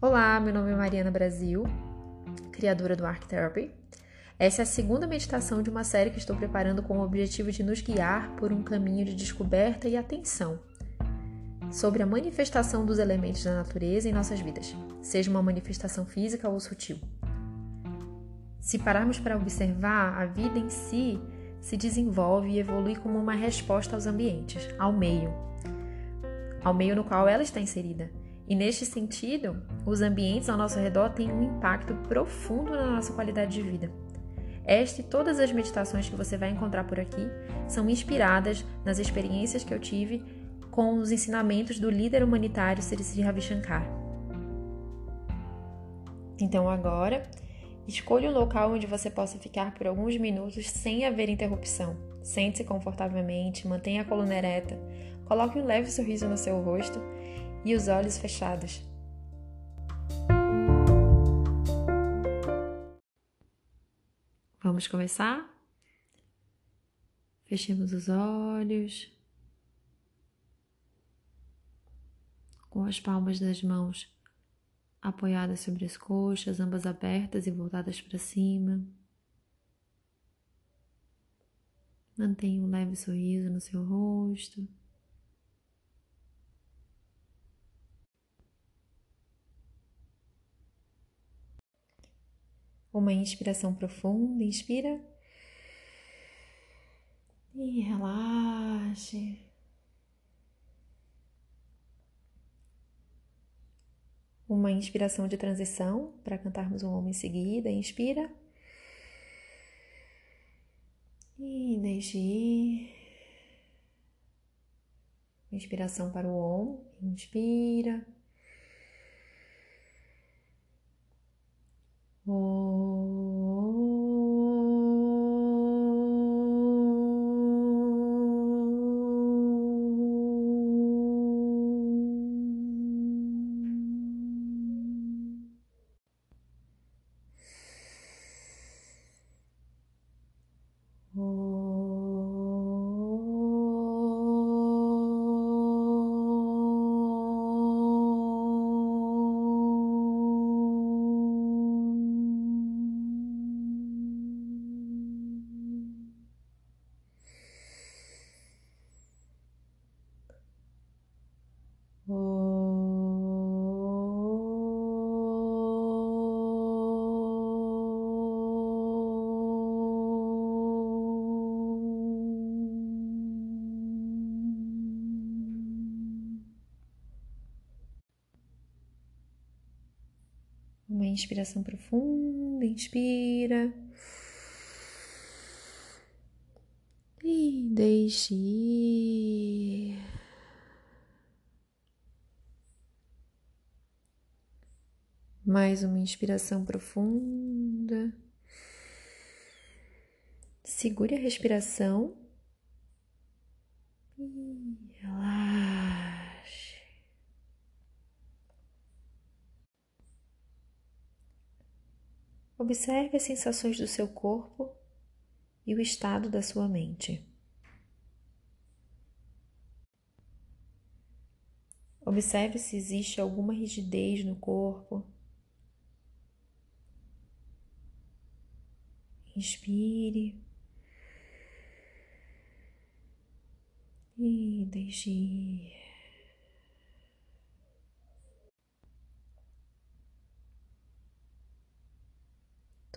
Olá, meu nome é Mariana Brasil, criadora do Arc Therapy. Essa é a segunda meditação de uma série que estou preparando com o objetivo de nos guiar por um caminho de descoberta e atenção sobre a manifestação dos elementos da natureza em nossas vidas, seja uma manifestação física ou sutil. Se pararmos para observar, a vida em si se desenvolve e evolui como uma resposta aos ambientes, ao meio, ao meio no qual ela está inserida. E neste sentido, os ambientes ao nosso redor têm um impacto profundo na nossa qualidade de vida. Esta e todas as meditações que você vai encontrar por aqui são inspiradas nas experiências que eu tive com os ensinamentos do líder humanitário Sri Ravi Shankar. Então agora, escolha um local onde você possa ficar por alguns minutos sem haver interrupção. Sente-se confortavelmente, mantenha a coluna ereta, coloque um leve sorriso no seu rosto e os olhos fechados. Vamos começar? Fechemos os olhos. Com as palmas das mãos apoiadas sobre as coxas, ambas abertas e voltadas para cima. Mantenha um leve sorriso no seu rosto. Uma inspiração profunda, inspira e relaxe. Uma inspiração de transição para cantarmos um Om em seguida. Inspira. E deixe ir. Inspiração para o Om. Inspira. Uma inspiração profunda, inspira. E deixe ir. Mais uma inspiração profunda. Segure a respiração. E Observe as sensações do seu corpo e o estado da sua mente. Observe se existe alguma rigidez no corpo. Inspire. E deixe ir.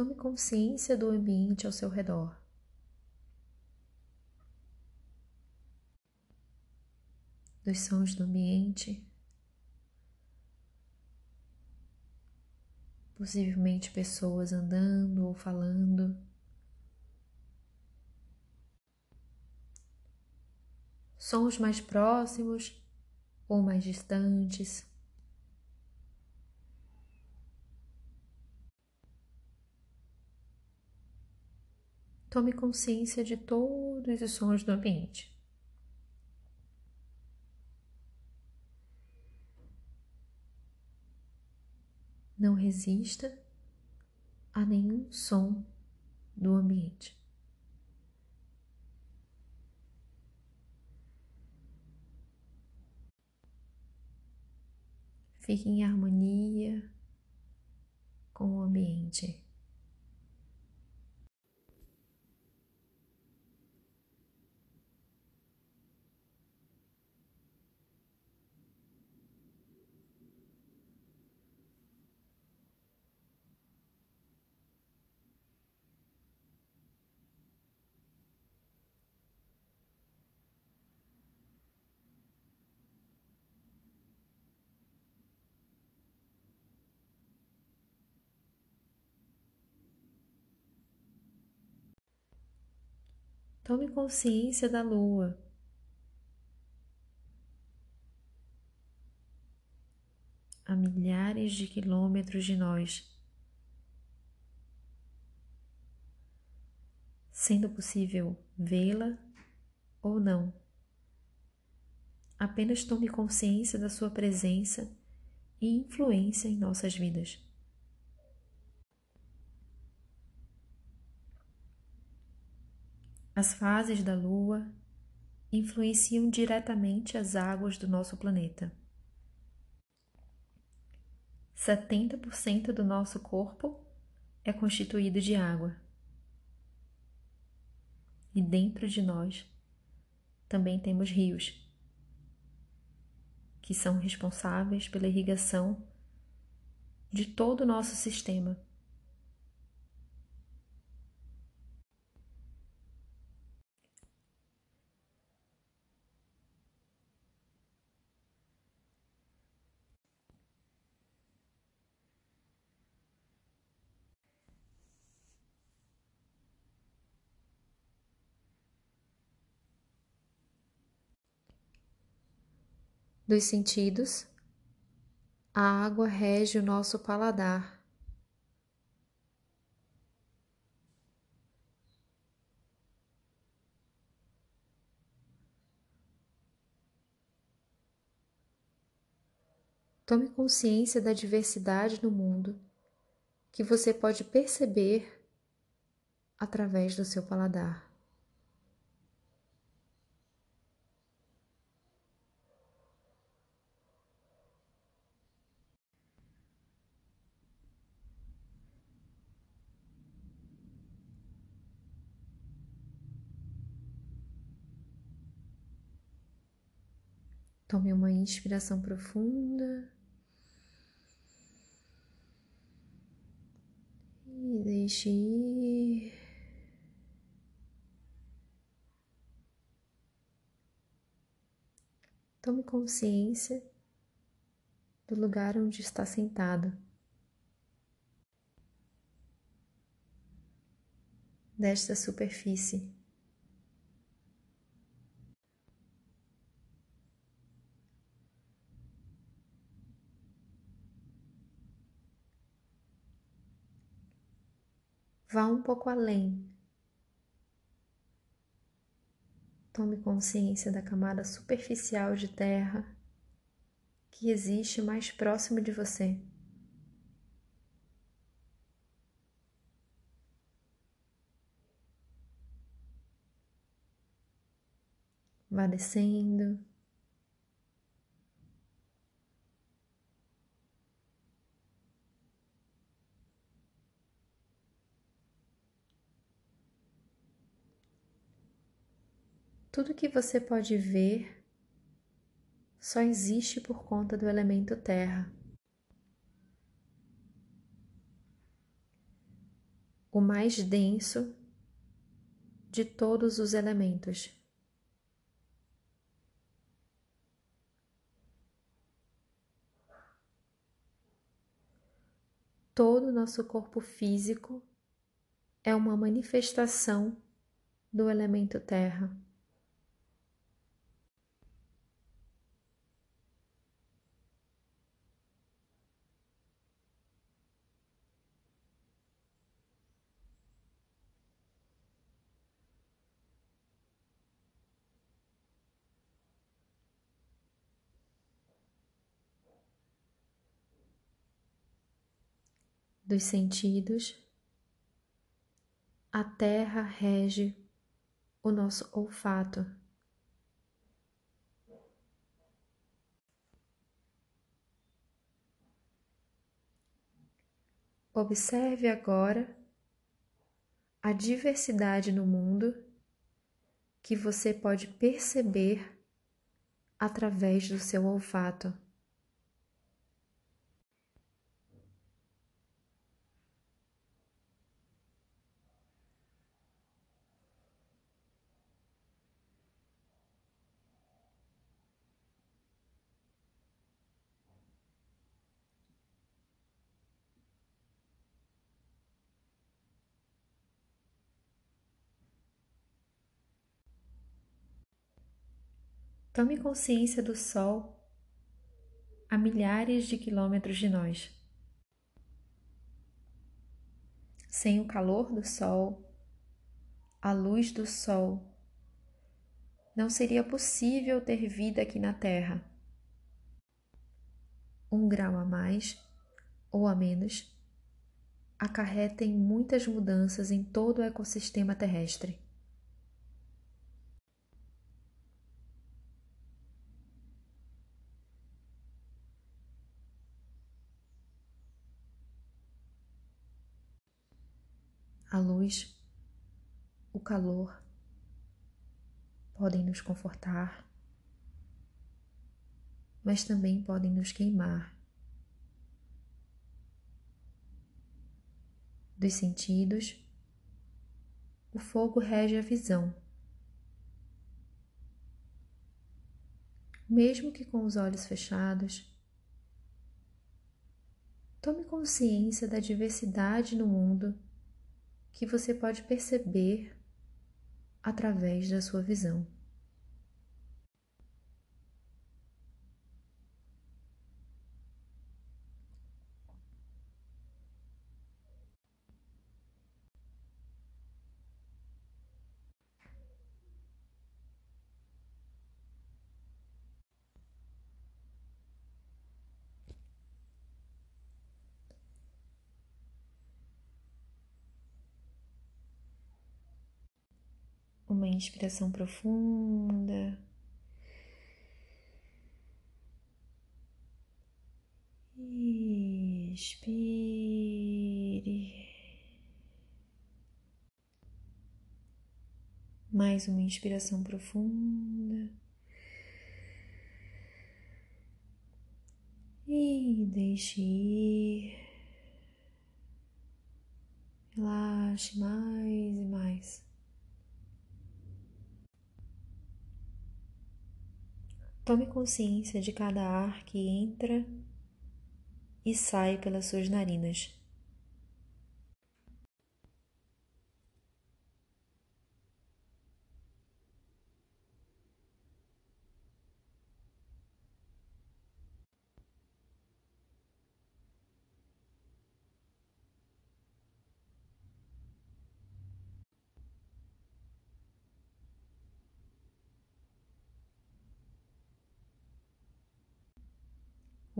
Tome consciência do ambiente ao seu redor. Dos sons do ambiente. Possivelmente pessoas andando ou falando. Sons mais próximos ou mais distantes. Tome consciência de todos os sons do ambiente. Não resista a nenhum som do ambiente. fique em harmonia com o ambiente. Tome consciência da lua. A milhares de quilômetros de nós. Sendo possível vê-la ou não. Apenas tome consciência da sua presença e influência em nossas vidas. As fases da Lua influenciam diretamente as águas do nosso planeta. 70% do nosso corpo é constituído de água. E dentro de nós também temos rios, que são responsáveis pela irrigação de todo o nosso sistema. Dos sentidos, a água rege o nosso paladar. Tome consciência da diversidade no mundo que você pode perceber através do seu paladar. Tome uma inspiração profunda. E deixe ir. Tome consciência do lugar onde está sentado. Desta superfície. Vá um pouco além. Tome consciência da camada superficial de terra que existe mais próximo de você. Vá descendo. Tudo que você pode ver só existe por conta do elemento terra. O mais denso de todos os elementos. Todo o nosso corpo físico é uma manifestação do elemento terra. dos sentidos, a terra rege o nosso olfato. Observe agora a diversidade no mundo que você pode perceber através do seu olfato. Tome consciência do Sol a milhares de quilômetros de nós. Sem o calor do Sol, a luz do Sol, não seria possível ter vida aqui na Terra. Um grau a mais ou a menos acarretem muitas mudanças em todo o ecossistema terrestre. A luz, o calor podem nos confortar, mas também podem nos queimar. Dos sentidos, o fogo rege a visão. Mesmo que com os olhos fechados, tome consciência da diversidade no mundo que você pode perceber através da sua visão. uma inspiração profunda. Expire. Mais uma inspiração profunda. E deixe ir. Relaxe mais e mais. Tome consciência de cada ar que entra e sai pelas suas narinas.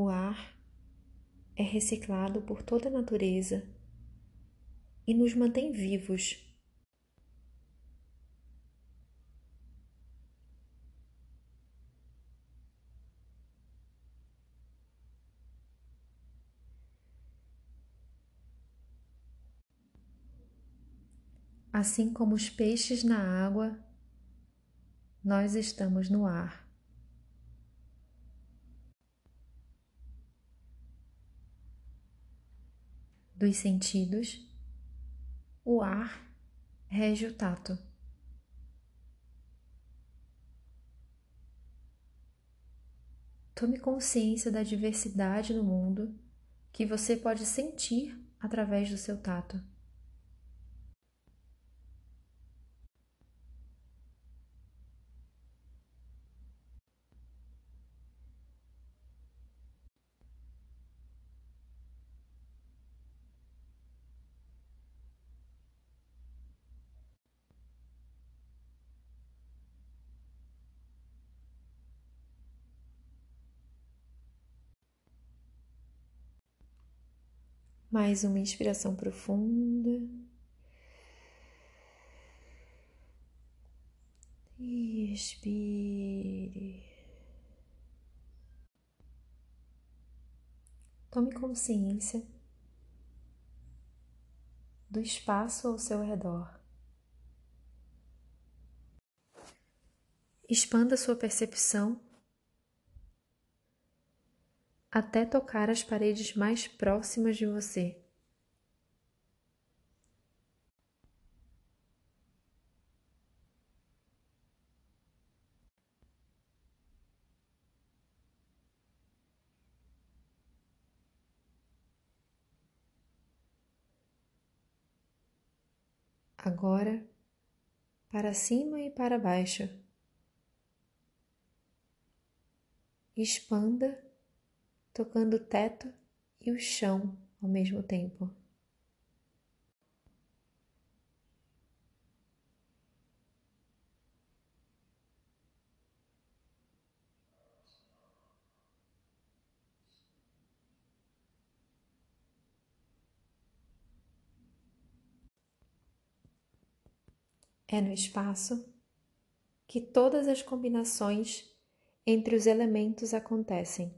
O ar é reciclado por toda a natureza e nos mantém vivos. Assim como os peixes na água, nós estamos no ar. Dos sentidos, o ar rege o tato. Tome consciência da diversidade no mundo que você pode sentir através do seu tato. Mais uma inspiração profunda. E expire. Tome consciência do espaço ao seu redor. Expanda sua percepção até tocar as paredes mais próximas de você. Agora, para cima e para baixo. Expanda, tocando o teto e o chão ao mesmo tempo. É no espaço que todas as combinações entre os elementos acontecem.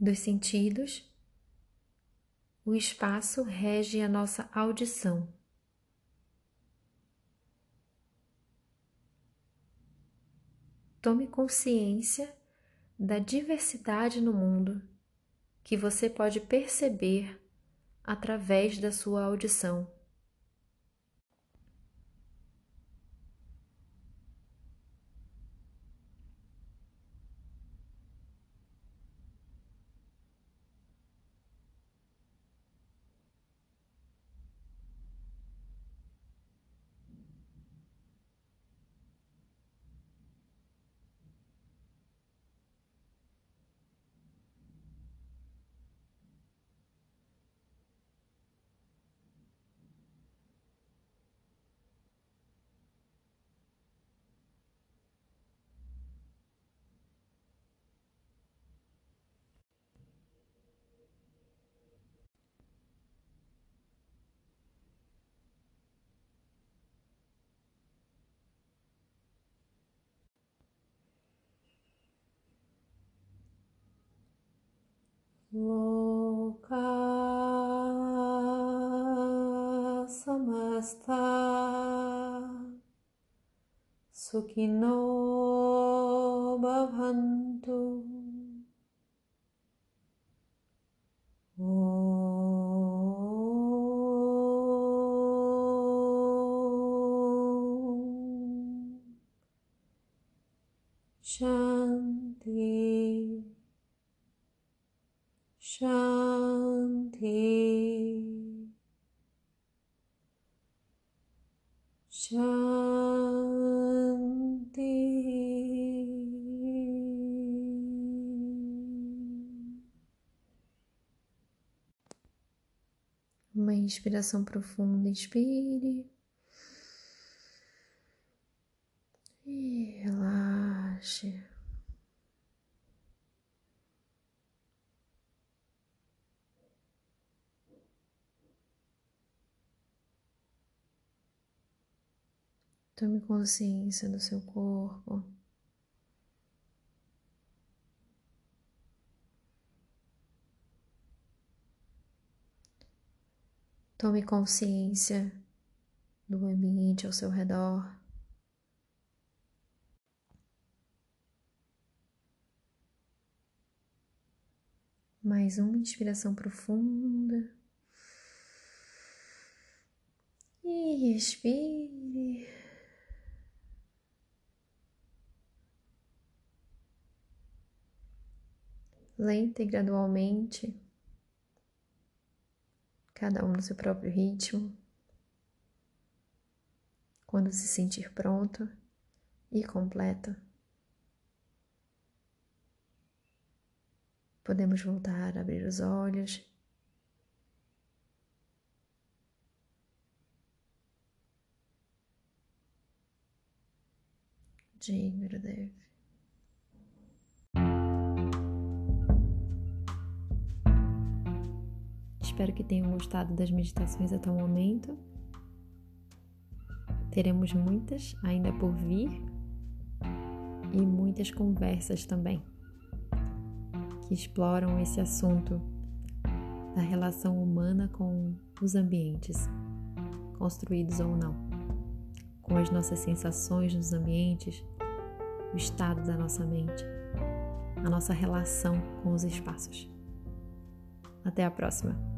Dos sentidos, o espaço rege a nossa audição. Tome consciência da diversidade no mundo que você pode perceber através da sua audição. Loka samasta sukhino bhavantu inspiração profunda, inspire. E relaxe. Tome consciência do seu corpo. Tome consciência do ambiente ao seu redor. Mais uma inspiração profunda. E respire. lenta e gradualmente, cada um no seu próprio ritmo, quando se sentir pronto e completo. Podemos voltar a abrir os olhos. Jane Gurudev. Espero que tenham gostado das meditações até o momento. Teremos muitas ainda por vir e muitas conversas também que exploram esse assunto da relação humana com os ambientes, construídos ou não, com as nossas sensações nos ambientes, o estado da nossa mente, a nossa relação com os espaços. Até a próxima!